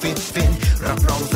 Fit fin, rap,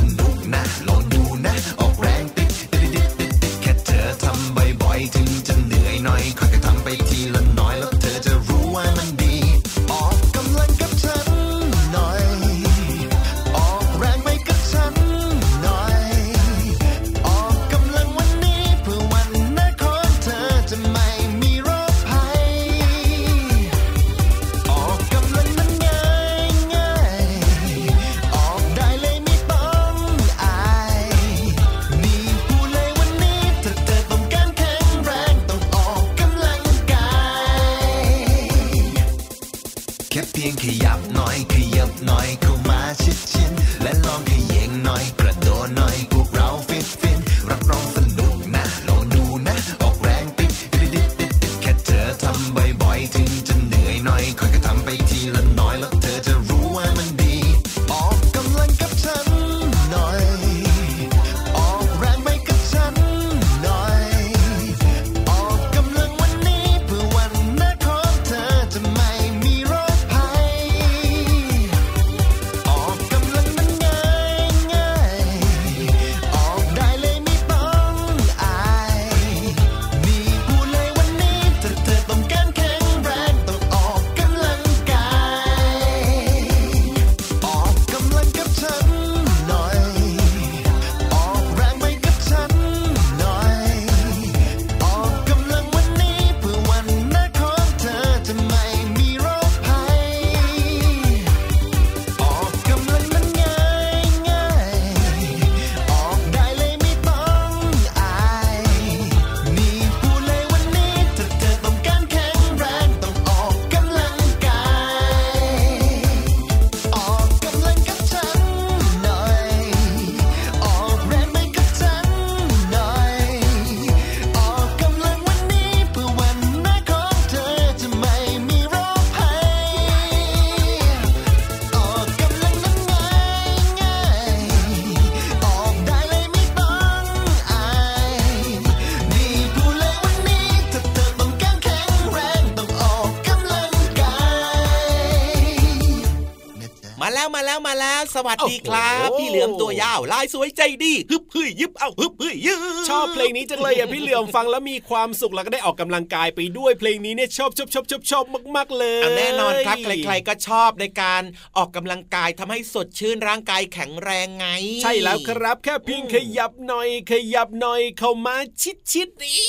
สวัส ดีครับ พี่เหลือมตัวยาว ลายสวยใจดีฮึบฮึยยิบเอาฮึบฮึยยิบชอบเพลงนี้จังเลยอะพี่เหลือมฟังแล้วมีความสุขแล้วก็ได้ออกกำลังกายไปด้วยเพลงนี้เนี่ยชอบชอบชอบชอบชอบมาก ๆ เลยแน่นอนครับ ใคร ๆ ก็ชอบในการออกกำลังกายทำให้สดชื่นร่างกายแข็งแรงไง ใช่แล้วครับ แค่เพียงขยับหน่อย ขยับหน่อยเข้ามาชิดชิดนี่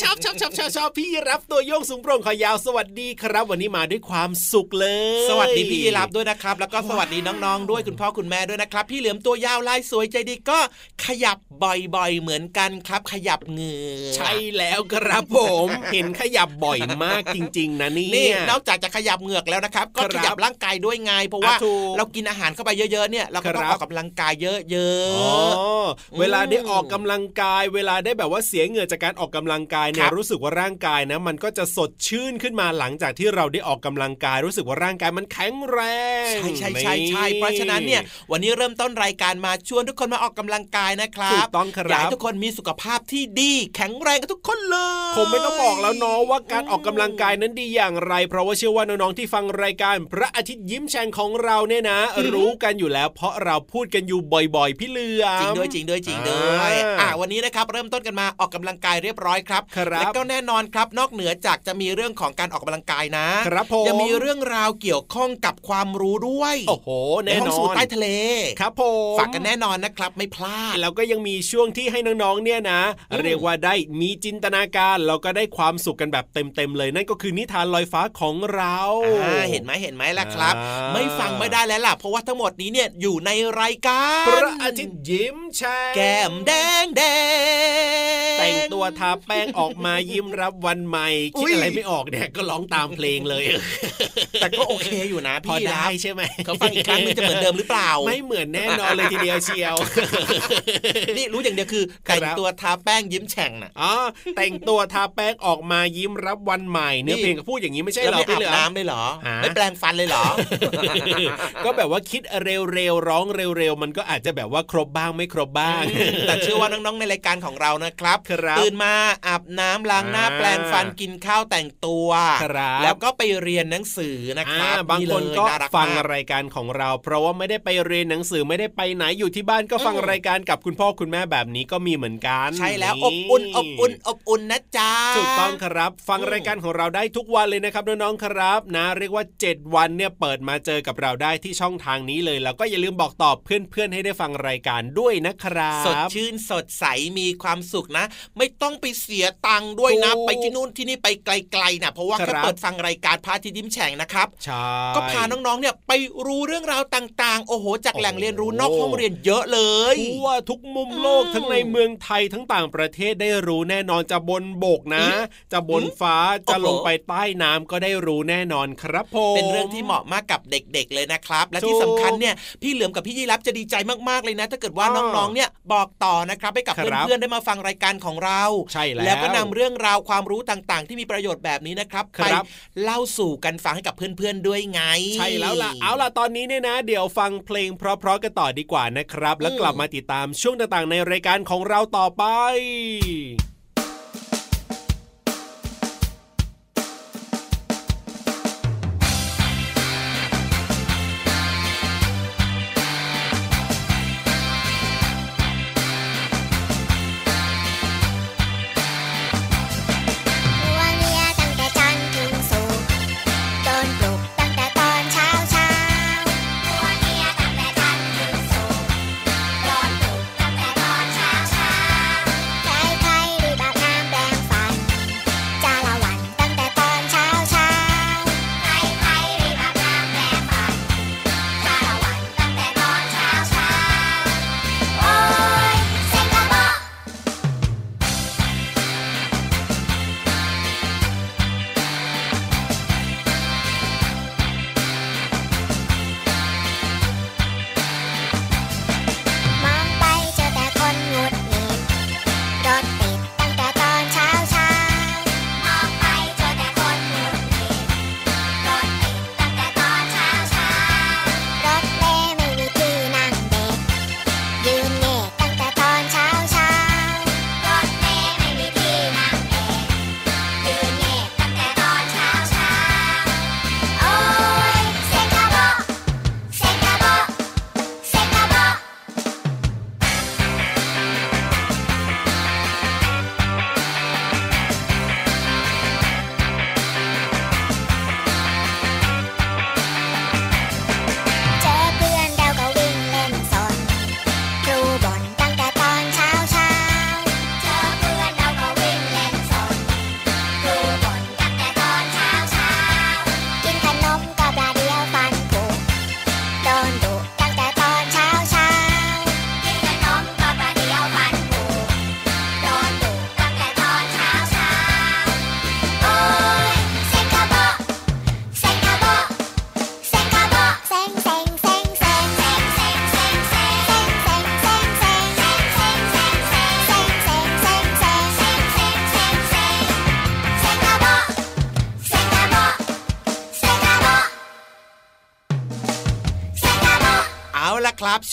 ชอบชอบชอบชอบชอบพี่รับตัวโยงสูงโปร่งขอยาวสวัสดีครับ วันนี้มาด้วยความสุขเลย สวัสดีพี่รับด้วยนะครับ แล้วก็สวัสดีน้องๆ ด้วยคุณพ่อคุณแม่ด้วยนะครับ พี่เหลือมตัวยาวลายสวยใจดีก็ขยับบ่อยๆ เหมือนกันครับ ขยับเงือใช่แล้วครับผม เห็นขยับบ่อยมากจริง ๆ นะนี่นี่นอกจากจะขยับเหงือกแล้วนะครับ ก็ขยับร่างกายด้วยไงเพราะว่าเรากินอาหารเข้าไปเยอะๆเนี่ยเราก็ต้องออกกำลังกายเยอะๆเวลาได้ออกกำลังกาย เวลาได้แบบว่าเสียเหงื่อจากการออกกำลังกายเนี่ยรู้สึกว่าร่างกายนะ มันก็จะสดชื่นขึ้นมาหลังจากที่เราได้ออกกำลังกาย รู้สึกว่าร่างกายมันแข็งแรงใช่ใช่ใช่ใช่เพราะฉะนั้นเนี่ยวันนี้เริ่มต้นรายการมาชวนทุกคนมาออกกำลังกายนะครับถูกต้องครับอยากทุกคนมีสุขภาพที่ดี แข็งแรงกันทุกคนเลยผมไม่ต้องบอกแล้วเนาะว่าการออกกำลังกายนั้นดีอย่างไร เพราะว่าเชื่อว่าน้องๆที่ฟังรายการพระอาทิตย์ยิ้มแฉ่งของเราเนี่ยนะ รู้กันอยู่แล้ว เพราะเราพูดกันอยู่บ่อย ๆ พี่เลือจริงด้วยจริงด้วยจริงด้วยอ่าวันนี้นะครับเริ่มต้นกันมาออกกำลังกายเรียบร้อยครับแล้วก็แน่นอนครับ นอกเหนือจากจะมีเรื่องของการออกกำลังกายนะครับผมยังมีเรื่องราวเกี่ยวข้องกับความรู้ด้วยโอ้โหแน่นอนสู่ใต้ทะเลครับผมฝากกันแน่นอนนะครับไม่พลาดแล้วก็ยังมีช่วงที่ให้น้องๆเนี่ยนะ เรียกว่าได้มีจินตนาการแล้วก็ได้ความสุขกันแบบเต็มๆเลย นั่นก็คือนิทานลอยฟ้าของเราเห็นไหมเห็นไหมล่ะครับ ไม่ฟังไม่ได้แล้วล่ะเพราะว่าทั้งหมดนี้เนี่ยอยู่ในรายการพระอาทิตย์ยิ้มแฉ่งแก้มแดงแดงแต่งตัวทาแป้งออกมายิ้มรับวันใหม่คิดอะไรไม่ออกเนี่ยก็ร้องตามเพลงเลย แต่ก็โอเคอยู่นะพอได้ใช่ไหมเขาฟังอีกครั้งนึงจะเหมือนเดิมหรือเปล่าไม่เหมือนแน่นอนเลยทีเดียวเชียว นี่รู้อย่างเดียวคือแต่งตัวทาแป้งยิ้มแฉ่งน่ะอ๋อแต่งตัวทาแป้งออกมายิ้มรับวันใหม่เนื้อเพลงก็พูดอย่างนี้ไม่ใช่หรอไม่อาบน้ำเลยเหรอ ไม่แปลงฟันเลยเหรอ ก็แบบว่าคิดเร็วๆร้องเร็วๆ มันก็อาจจะแบบว่าครบบ้างไม่ครบบ้าง แต่เชื่อว่าน้องๆในรายการของเรานะครับตื่นมาอาบน้ำล้างหน้าแปลงฟันกินข้าวแต่งตัวแล้วก็ไปเรียนหนังสือนะครับบางคนก็ฟังรายการของเรา เพราะว่าไม่ได้ไปเรียนหนังสือไม่ได้ไปไหนอยู่ที่บ้านก็ฟังรายการกับคุณพ่อคุณแม่แบบนี้ก็มีเหมือนกัน ใช่แล้วอบอุ่นอบอุ่นอบอุ่นนะจ๊ะถูกต้องครับ ฟังรายการของเราได้ทุกวันเลยนะครับน้องๆครับ นะเรียกว่า 7 วันเนี่ยเปิดมาเจอกับเราได้ที่ช่องทางนี้เลย แล้วก็อย่าลืมบอกตอบเพื่อนๆให้ได้ฟังรายการด้วยนะครับสดชื่นสดใสมีความสุขนะ ไม่ต้องไปเสียตังค์ด้วยนะ ไปที่นู่นที่นี่ไปไกลๆนะเพราะว่าแค่เปิดฟังรายการพาทิยิ้มแฉ่งนะครับก็พาน้องๆเนี่ยไปรู้เรื่องราวต่างๆ โอ้โหจากแหล่งเรียนรู้นอกห้องเรียนเยอะเลยทั่วทุกมุมโลกทั้งในเมืองไทยทั้งต่างประเทศได้รู้แน่นอนจะบนบกนะ จะบนฟ้าจะลงไปใต้น้ำก็ได้รู้แน่นอนครับผมเป็นเรื่องที่เหมาะมากกับเด็กๆเลยนะครับ และที่สำคัญเนี่ยพี่เหลือมกับพี่ยีรับจะดีใจมากๆเลยนะ ถ้าเกิดว่าน้องๆเนี่ยบอกต่อนะครับให้กับเพื่อนๆได้มาฟังรายการของเราใช่แล้วแล้วก็นำเรื่องราวความรู้ต่างๆ ที่มีประโยชน์แบบนี้นะครับไปเล่าสู่กันฟังให้กับเพื่อนๆด้วยไง ใช่แล้วล่ะเอาล่ะตอนนี้เนี่ยนะ เดี๋ยวฟังเพลงเพราะๆกันต่อดีกว่านะครับ แล้วกลับมาติดตามช่วงต่างๆ ในรายการของเราต่อไป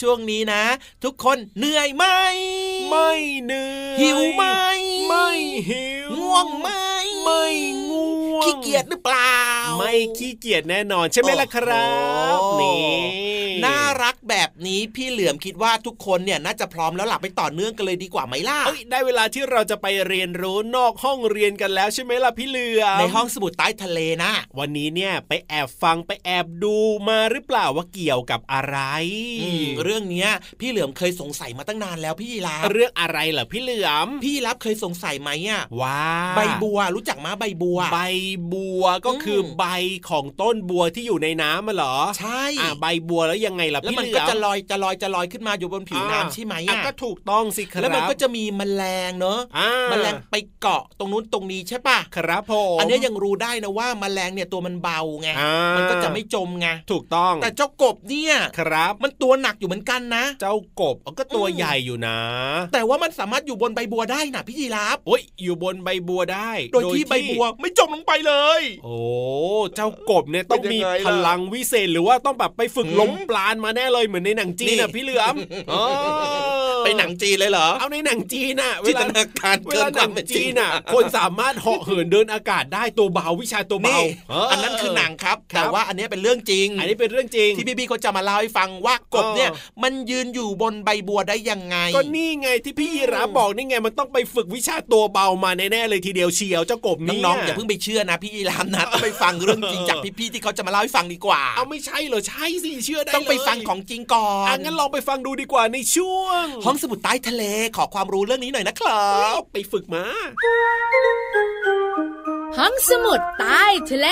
ช่วงนี้นะ ทุกคนเหนื่อยไหมไม่เหนื่อยหิวไหมไม่หิวง่วงไหมไม่ง่วงขี้เกียจหรือเปล่า ไม่ขี้เกียจแน่นอนใช่ไหมล่ะครับโอ้โหนี่น่ารัก แบบนี้พี่เหลือมคิดว่าทุกคนเนี่ยน่าจะพร้อมแล้วหลับไปต่อเนื่องกันเลยดีกว่าไหมล่ะเอ้ยได้เวลาที่เราจะไปเรียนรู้นอกห้องเรียนกันแล้วใช่ไหมล่ะพี่เหลือมในห้องสมุดใต้ทะเลนะวันนี้เนี่ยไปแอบฟังไปแอบดูมาหรือเปล่าว่าเกี่ยวกับอะไรอืมเรื่องเนี้ยพี่เหลือมเคยสงสัยมาตั้งนานแล้วพี่ยีราฟเรื่องอะไรเหรอพี่เหลือมพี่ยีรับเคยสงสัยไหมอะว่าใบบัวรู้จักมาใบบัว ใบบัวก็คืออมใบของต้นบัวที่อยู่ในน้ำมาเหรอ ใช่อ่าใบบัวแล้วยังไงล่ะแล้วพี่มันเหลืก็อมจะลอยจะลอยจะลอยขึ้นมาอยู่บนผิวน้ำใช่ไหมอะอะก็ถูกต้องสิครับแล้วมันก็จะมีแมลงเนอะอ่าแมลงไปเกาะตรงนู้นตรงนี้ใช่ปะครับผมอันเนี้ยยังรู้ได้นะว่าแมลงเนี่ยตัวมันเบาไงอ่ามันก็จะไม่จมไงถูกต้อง แต่เจ้ากบเนี่ยครับ มันตัวหนักอยู่เหมือนกันนะ เจ้ากบก็ตัวอืมใหญ่อยู่นะ แต่ว่ามันสามารถอยู่บนใบบัวได้นะพี่ยีราฟโอ้ยอยู่บนใบบัวได้ โดยที่ใบบัวไม่จมลงไปเลย โอ้เจ้ากบเนี่ยต้องมีเป็นยังไงล่ะพลังวิเศษหรือว่าต้องแบบไปฝึกหืมล้มปราณมาแน่เลยเหมือนในหนังจีนนี่อะพี่เหลือมเออไปหนังจีนเลยเหรอ เอาในหนังจีนอะเวจินลาตนาการเวเกินลาคหนัวามงเป็นจริจีงนอะ คนสามารถเหาะเหินเดินอากาศได้ตัวเบาวิชาตัวเบานี่เอันนั้นคือหนังครับครับแต่ว่าอันเนี้ยเป็นเรื่องจริง อันนี้เป็นเรื่องจริงที่พี่บีเขาจะมาเล่าให้ฟังว่ากบเนี่ยเออมันยืนอยู่บนใบบัวได้ยังไง ก็นี่ไงที่พี่ยีราฟบอกนี่ไงมันต้องไปฝึกวิชาตัวเบามาแน่ๆเลยทีเดียวเชียวเจ้ากบนี่น้องๆอย่าเพิ่งไปเชื่อนะพี่ยีรามนะต้องไปฟังเรื่องจริงจากพี่ๆที่เขาจะมาเล่าให้ฟังดีกว่า เอาไม่ใช่เหรอใช่สิเชื่อได้ต้องไปเลยฟังของจริงก่ออะนงั้นลองไปฟังดูดีกว่าในช่วง ห้องสมุดใต้ทะเลขอความรู้เรื่องนี้หน่อยนะครับไปฝึกมา ห้องสมุดใต้ทะเล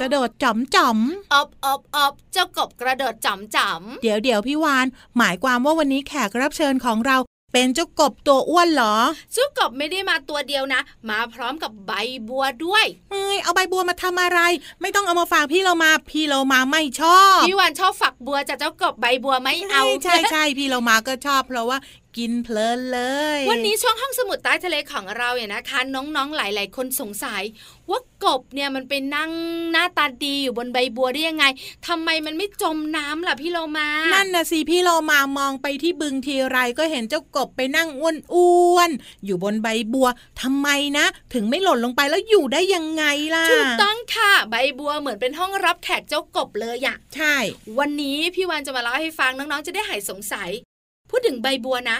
กระโดดจ๋อมจ๋อมอบอบอบเจ้ากบกระโดดจ๋ำจ๋เดี๋ยวเดี๋ยวพี่วาน หมายความว่าวันนี้แขกรับเชิญของเรา เป็นเจ้ากบตัวอ้วนเหรอำเจ้ากบไม่ได้มาตัวเดียวนะ มาพร้อมกับใบบัวด้วยเอ้ยเอาใบบัวมาทำอะไร ไม่ต้องเอามาฝากพี่เรามา พี่เรามาไม่ชอบ พี่วันชอบฝักบัวจากเจ้ากบใบบัวไม่เอา ใช่ใช่พี่เรามาก็ชอบเพราะว่า กินเพลินเลย วันนี้ช่วงห้องสมุดใต้ทะเลของเราเนี่ยนะคะน้องๆหลาย ๆ คนสงสัยว่ากบเนี่ยมันไปนั่งหน้าตาดีอยู่บนใบบัวได้ยังไงทำไมมันไม่จมน้ำล่ะพี่โลมา นั่นนะสิพี่เรามามองไปที่บึงทีไรก็เห็นเจ้ากบไปนั่งอ้วนๆอยู่บนใบบัวทำไมนะ ถึงไม่หล่นลงไปแล้วอยู่ได้ยังไงล่ะถูกต้องค่ะ ใบบัวเหมือนเป็นห้องรับแขกเจ้ากบเลยอะใช่ วันนี้พี่วันจะมาเล่าให้ฟังน้องๆจะได้หายสงสัย พูดถึงใบบัวนะ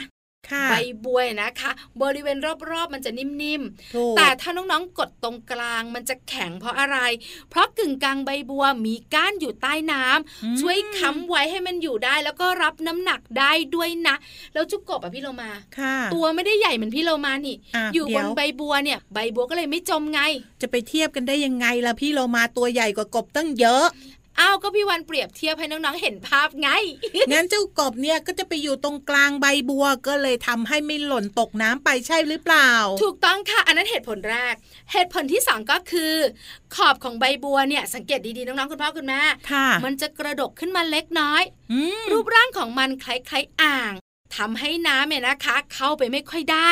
ค่ะใบบัวนะคะ บริเวณรอบๆ มันจะนิ่มถูกๆแต่ถ้าน้องๆ กดตรงกลางมันจะแข็งเพราะอะไร เพราะกึ่งกลางใบบัวมีก้านอยู่ใต้น้ำอืมช่วยค้ำไว้ให้มันอยู่ได้ แล้วก็รับน้ำหนักได้ด้วยนะ แล้วจุกกบอะพี่โลมาค่ะตัวไม่ได้ใหญ่เหมือนพี่โลมานี่อะอยู่บเดี๋นยวใบบัวเนี่ย ใบบัวก็เลยไม่จมไง จะไปเทียบกันได้ยังไงล่ะพี่โลมาตัวใหญ่กว่ากบตั้งเยอะ อ้าวก็พี่วันเปรียบเทียบให้น้องๆเห็นภาพไง งั้นเจ้ากบเนี่ยก็จะไปอยู่ตรงกลางใบบัวก็เลยทำให้ไม่หล่นตกน้ำไปใช่หรือเปล่า ถูกต้องค่ะ อันนั้นเหตุผลแรก เหตุผลที่สองก็คือ ขอบของใบบัวเนี่ยสังเกตดีๆน้องๆคุณพ่อคุณแม่ค่ะมันจะกระดกขึ้นมาเล็กน้อยอืมรูปร่างของมันคล้ายๆอ่างทำให้น้ำเนี่ยนะคะ เข้าไปไม่ค่อยได้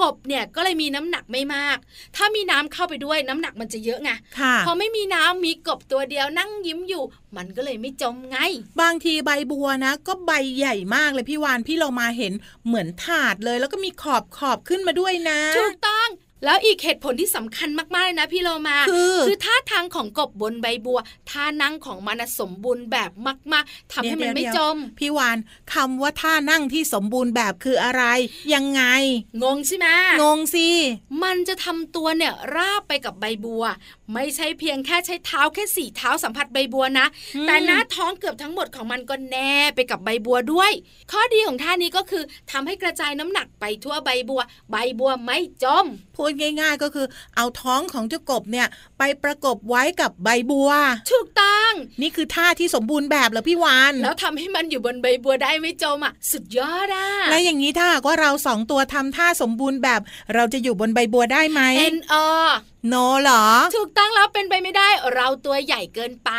กบเนี่ยก็เลยมีน้ำหนักไม่มาก ถ้ามีน้ำเข้าไปด้วยน้ำหนักมันจะเยอะไงค่ะพอไม่มีน้ำมีกบตัวเดียวนั่งยิ้มอยู่ มันก็เลยไม่จมไง บางทีใบบัวนะ ก็ใบใหญ่มากเลยพี่วานพี่เรามาเห็นเหมือนถาดเลย แล้วก็มีขอบขอบขึ้นมาด้วยนะถูกต้อง แล้วอีกเหตุผลที่สำคัญมากๆเลยนะพี่โลมาคือคือท่าทางของกบบนใบบัวท่านั่งของมันน่ะสมบูรณ์แบบมาก ๆทำให้มันไม่เดี๋ยวจม พี่วานคำว่าท่านั่งที่สมบูรณ์แบบคืออะไร ยังไง งงใช่ไหมงงสิมันจะทำตัวเนี่ยราบไปกับใบบัว ไม่ใช่เพียงแค่ใช้เท้าแค่สี่เท้าสัมผัสใบบัวนะอืมแต่หน้าท้องเกือบทั้งหมดของมันก็แนบไปกับใบบัวด้วย ข้อดีของท่านี้ก็คือทำให้กระจายน้ำหนักไปทั่วใบบัว ใบบัวไม่จมพูดง่าย ๆ ก็คือ เอาท้องของเจ้ากบเนี่ยไปประกบไว้กับใบบัวถูกต้องนี่คือท่าที่สมบูรณ์แบบเหรอพี่วานแล้วทำให้มันอยู่บนใบบัวได้ไม่จมอะสุดยอดอะและอย่างนี้ถ้าหากว่าเราสองตัวทำท่าสมบูรณ์แบบ เราจะอยู่บนใบบัวได้ไหม N O โนเหรอ ถูกต้องแล้วเป็นไปไม่ได้ เราตัวใหญ่เกินไป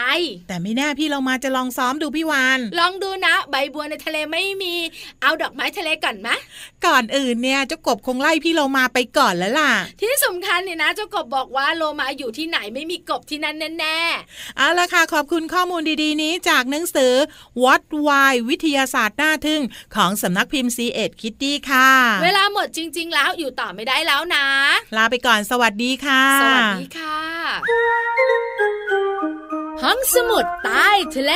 แต่ไม่แน่พี่เรามาจะลองซ้อมดูพี่วาน ลองดูนะ ใบบัวในทะเลไม่มี เอาดอกไม้ทะเลก่อนมะ ก่อนอื่นเนี่ยเจ้ากบคงไล่พี่เรามาไปก่อนแล้วล่ะ ที่สำคัญเนี่ยนะเจ้ากบบอกว่าโลมาอยู่ที่ไหนไม่มีกบที่นั่นแน่เอาละค่ะขอบคุณข้อมูลดีๆ นี้จากหนังสือ What Why วิทยาศาสตร์หน้าทึ่งของสำนักพิมพ์ C ีเอ็ดคิตตี้ค่ะๆเวลาหมดจริง ๆ แล้วอยู่ต่อไม่ได้แล้วนะ ลาไปก่อนสวัสดีค่ะสวัสดีค่ะ ห้องสมุดใต้ทะเล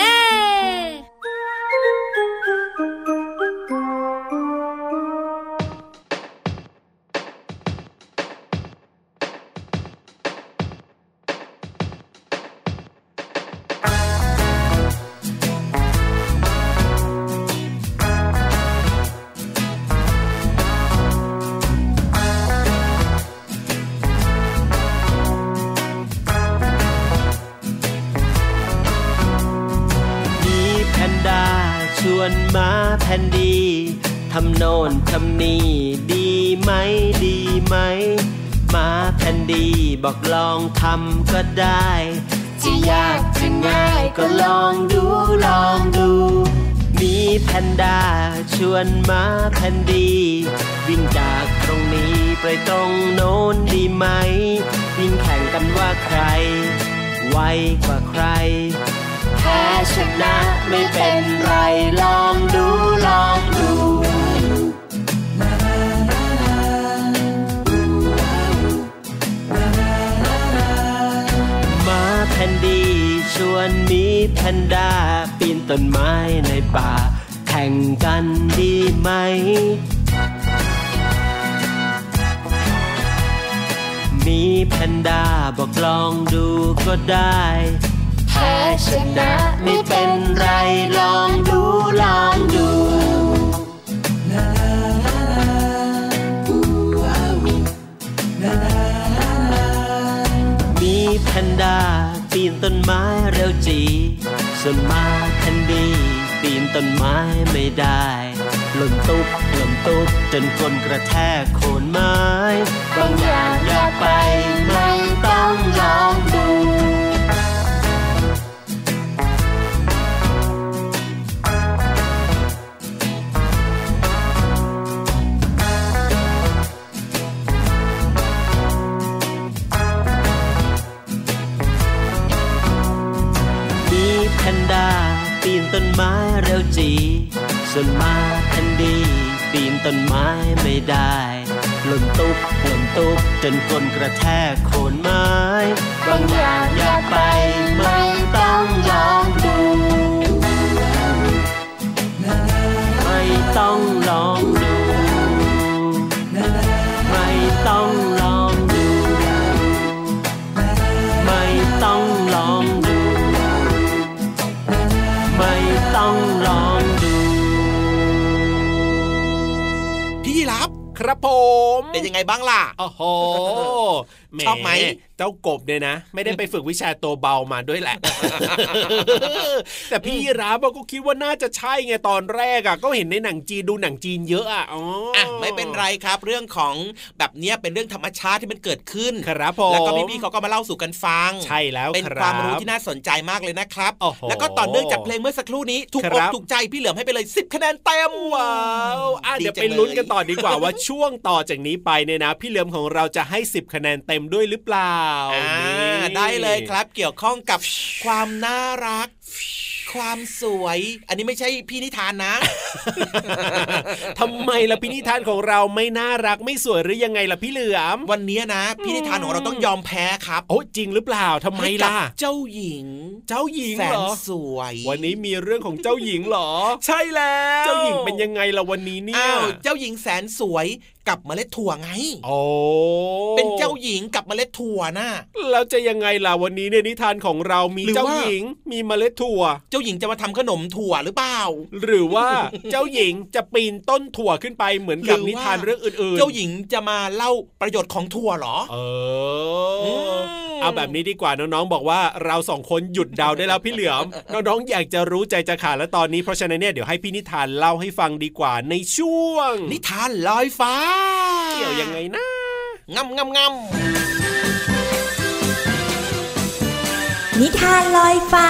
ชวนมาแพนดี วิ่งจากตรงนี้ไปตรงโน้นดีไหม วิ่งแข่งกันว่าใคร ไวกว่าใคร แพ้ชนะไม่เป็นไร ลองดูลองดูมาแพนดีชวนมีแพนด้าปีนต้นไม้ในป่า ข่งกันดีไหม มีแพนด้าบอกลองดูก็ได้แพ้ชนะไม่เป็นไรลองดูลองดูมีแพนด้าปีนต้นไม้เร็วจีสมาแคนดี ปีนต้นไม้ไม่ได้หล่นตุ๊บหล่นตุ๊บจนก้นกระแทกโคนไม้ บางอย่างอยากไปไม่ ไม้เร็วจี ส่วนมาทันดี ปีนต้นไม้ไม่ได้หล่นตุ๊บหล่นตุ๊บจนก้นกระแทกโคนไม้ บางอย่างอยากไปไม่ต้องลอนดู เป็นยังไงบ้างล่ะโอ้โหแชอบไหมเจ้ากบเนี่ยนะ ไม่ได้ไปฝึกวิชาตัวเบามาด้วยแหละ แต่พี่รับอะก็คิดว่าน่าจะใช่ไงตอนแรกอะก็เห็นในหนังจีนดูหนังจีนเยอะอะอ๋อออะไม่เป็นไรครับ เรื่องของแบบเนี้ยเป็นเรื่องธรรมชาติที่มันเกิดขึ้นครับผมแล้วก็พี่ๆเขาก็มาเล่าสู่กันฟัง ใช่แล้วเป็นครับความรู้ที่น่าสนใจมากเลยนะครับโอ้โหแล้วก็ต่อเนื่องจากเพลงเมื่อสักครู่นี้ถูกครับอกถูกใจพี่เหลือมให้ไปเลย10คะแนนเต็มว้าวอะดีเดี๋ยวจังไปลุ้นกันเลยต่อดีกว่าว่าช่วงต่อจากนี้ไปเนี่ยนะ พี่เหลือมของเราจะให้ 10 คะแนนเต็มด้วยหรือเปล่าอ่านี่ได้เลยครับเกี่ยวข้องกับความน่ารักความสวย อันนี้ไม่ใช่พี่นิทานนะทำไมล่ะพี่นิทานของเราไม่น่ารักไม่สวยหรือยังไงล่ะพี่เหลือม วันนี้นะ พี่นิทานของเราต้องยอมแพ้ครับ โอ้จริงหรือเปล่าทำไมให้กับล่ะ เจ้าหญิง เจ้าหญิงแสเหรนอสวย วันนี้มีเรื่องของเจ้าหญิงเหรอ ใช่แล้ว เจ้าหญิงเป็นยังไงล่ะวันนี้เนี่ยอ้าวเจ้าหญิงแสนสวย กับเมล็ดถั่วไงโอ้เป็นเจ้าหญิงกับเมล็ดถั่วน่ะแล้วจะยังไงล่ะวันนี้เนี่ยนิทานของเรามีหรือว่าเจ้าหญิง มีเมล็ดถั่ว เจ้าหญิงจะมาทำขนมถั่วหรือเปล่า หรือว่าเจ้าหญิงจะปีนต้นถั่วขึ้นไปเหมือนกับหรือว่านินิทานเรื่องอื่นๆ เจ้าหญิงจะมาเล่าประโยชน์ของถั่วเหรอ เออือมเอาแบบนี้ดีกว่าน้องๆบอกว่าเราสองคนหยุดเดาได้แล้วพี่เหลือมน้องๆอยากจะรู้ใจจะขาดแล้วตอนนี้เพราะฉะนั้นเนี่ยเดี๋ยวให้พี่นิทานเล่าให้ฟังดีกว่าในช่วง นิทานลอยฟ้าเกี่ยวยังไงนะงำงำงำนิทานลอยฟ้า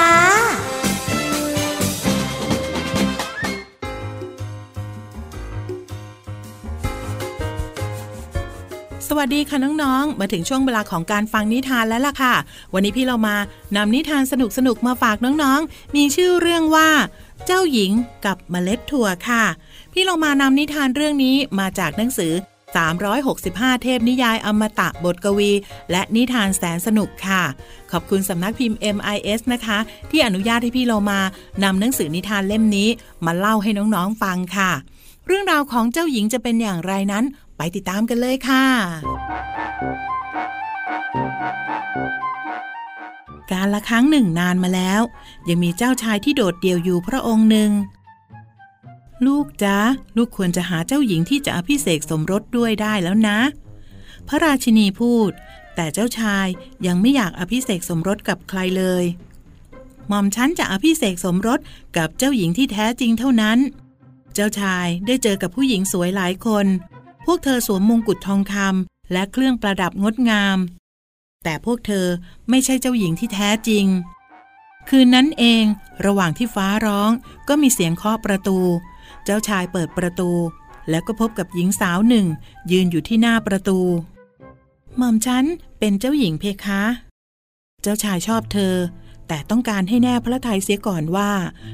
สวัสดีค่ะน้องๆ มาถึงช่วงเวลาของการฟังนิทานแล้วล่ะค่ะ วันนี้พี่เรามานำนิทานสนุกๆ มาฝากน้องๆ มีชื่อเรื่องว่า เจ้าหญิงกับเมล็ดถั่วค่ะ พี่เรามานำนิทานเรื่องนี้มาจากหนังสือ 365 เทพนิยายอมตะบทกวี และนิทานแสนสนุกค่ะ ขอบคุณสำนักพิมพ์ MIS นะคะ ที่อนุญาตให้พี่เรามานำหนังสือนิทานเล่มนี้ มาเล่าให้น้องๆฟังค่ะ เรื่องราวของเจ้าหญิงจะเป็นอย่างไรนั้น ไปติดตามกันเลยค่ะการละครั้งหนึ่งนานมาแล้ว ยังมีเจ้าชายที่โดดเดี่ยวอยู่พระองค์หนึ่ง ลูกจ๊ะลูกควรจะหาเจ้าหญิงที่จะอภิเษกสมรสด้วยได้แล้วนะ พระราชินีพูด แต่เจ้าชายยังไม่อยากอภิเษกสมรสกับใครเลย หม่อมฉันจะอภิเษกสมรสกับเจ้าหญิงที่แท้จริงเท่านั้น เจ้าชายได้เจอกับผู้หญิงสวยหลายคน พวกเธอสวมมงกุฎทองคำและเครื่องประดับงดงาม แต่พวกเธอไม่ใช่เจ้าหญิงที่แท้จริงคืนนั้นเองระหว่างที่ฟ้าร้องก็มีเสียงเคาะประตู เจ้าชายเปิดประตู แล้วก็พบกับหญิงสาวหนึ่ง ยืนอยู่ที่หน้าประตู หม่อมฉันเป็นเจ้าหญิงเพคะ เจ้าชายชอบเธอ แต่ต้องการให้แน่พระทัยเสียก่อนว่า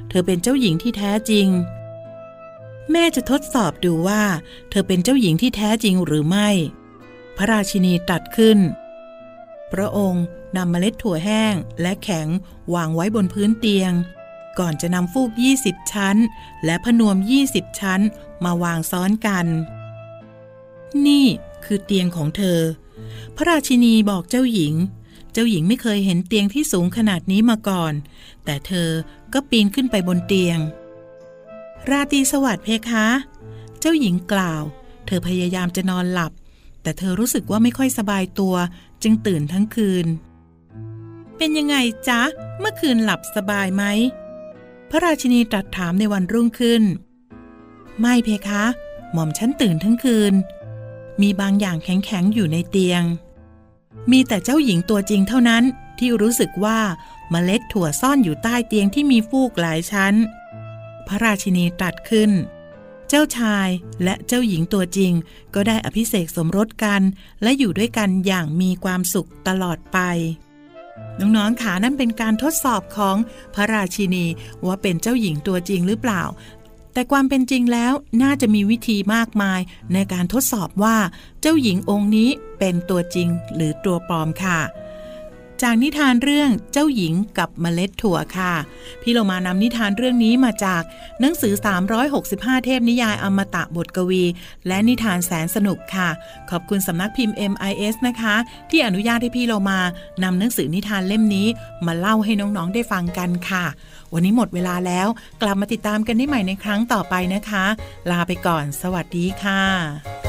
เธอเป็นเจ้าหญิงที่แท้จริง แม่จะทดสอบดูว่า เธอเป็นเจ้าหญิงที่แท้จริงหรือไม่ พระราชินีตัดขึ้น พระองค์นำเมล็ดถั่วแห้งและแข็งวางไว้บนพื้นเตียง ก่อนจะนำฟูก 20 ชั้น และพนวม 20 ชั้น มาวางซ้อนกัน นี่คือเตียงของเธอ พระราชินีบอกเจ้าหญิง เจ้าหญิงไม่เคยเห็นเตียงที่สูงขนาดนี้มาก่อน แต่เธอก็ปีนขึ้นไปบนเตียง ราตรีสวัสดิ์เพคะ เจ้าหญิงกล่าว เธอพยายามจะนอนหลับ แต่เธอรู้สึกว่าไม่ค่อยสบายตัว จึงตื่นทั้งคืน เป็นยังไงจ๊ะ เมื่อคืนหลับสบายไหม พระราชินีตรัสถามในวันรุ่งขึ้น ไม่เพคะ หม่อมฉันตื่นทั้งคืน มีบางอย่างแข็งๆอยู่ในเตียง มีแต่เจ้าหญิงตัวจริงเท่านั้นที่รู้สึกว่าเมล็ดถั่วซ่อนอยู่ใต้เตียงที่มีฟูกหลายชั้น พระราชินีตรัสขึ้น เจ้าชายและเจ้าหญิงตัวจริงก็ได้อภิเษกสมรสกัน และอยู่ด้วยกันอย่างมีความสุขตลอดไป น้องๆขานั่นเป็นการทดสอบของพระราชินีว่าเป็นเจ้าหญิงตัวจริงหรือเปล่า แต่ความเป็นจริงแล้วน่าจะมีวิธีมากมายในการทดสอบว่าเจ้าหญิงองค์นี้เป็นตัวจริงหรือตัวปลอมค่ะ จากนิทานเรื่องเจ้าหญิงกับเมล็ดถั่วค่ะ พี่เรามานำนิทานเรื่องนี้มาจากหนังสือ 365 เทพนิยายอมตะบทกวี และนิทานแสนสนุกค่ะ ขอบคุณสำนักพิมพ์ MIS นะคะ ที่อนุญาตให้พี่เรามานำหนังสือนิทานเล่มนี้ มาเล่าให้น้องๆได้ฟังกันค่ะ วันนี้หมดเวลาแล้ว กลับมาติดตามกันได้ใหม่ในครั้งต่อไปนะคะ ลาไปก่อน สวัสดีค่ะ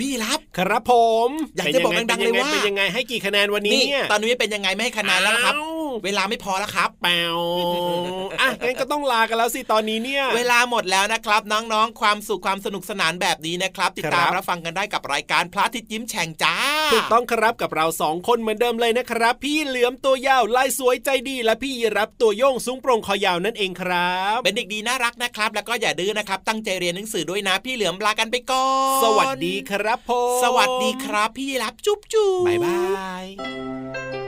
พี่รับครับผม อยากจะบอกดังๆเลยว่าเป็นยังไงให้กี่คะแนนวันนี้เนี่ยตอนนี้เป็นยังไงไม่ให้คะแนนแล้วครับ เวลาไม่พอแล้วครับแปวอะงั้นก็ต้องลากันแล้วสิตอนนี้เนี่ย เวลาหมดแล้วนะครับ น้องๆ ความสุขความสนุกสนานแบบนี้นะครับ ติดตามครับรับฟังกันได้กับรายการพระอาทิตย์ยิ้มแฉ่งจ้าถูกต้องครับกับเราสองคนเหมือนเดิมเลยนะครับ พี่เหลือมตัวยาวลายสวยใจดี และพี่ยีรับตัวโยงสูงโปร่งคอยาวนั่นเองครับ เป็นเด็กดีน่ารักนะครับ แล้วก็อย่าดื้อนะครับ ตั้งใจเรียนหนังสือด้วยนะ พี่เหลือมลากันไปก่อนสวัสดีครับผมสวัสดีครับ พี่รับจุ๊บจุ๊บบ๊ายบาย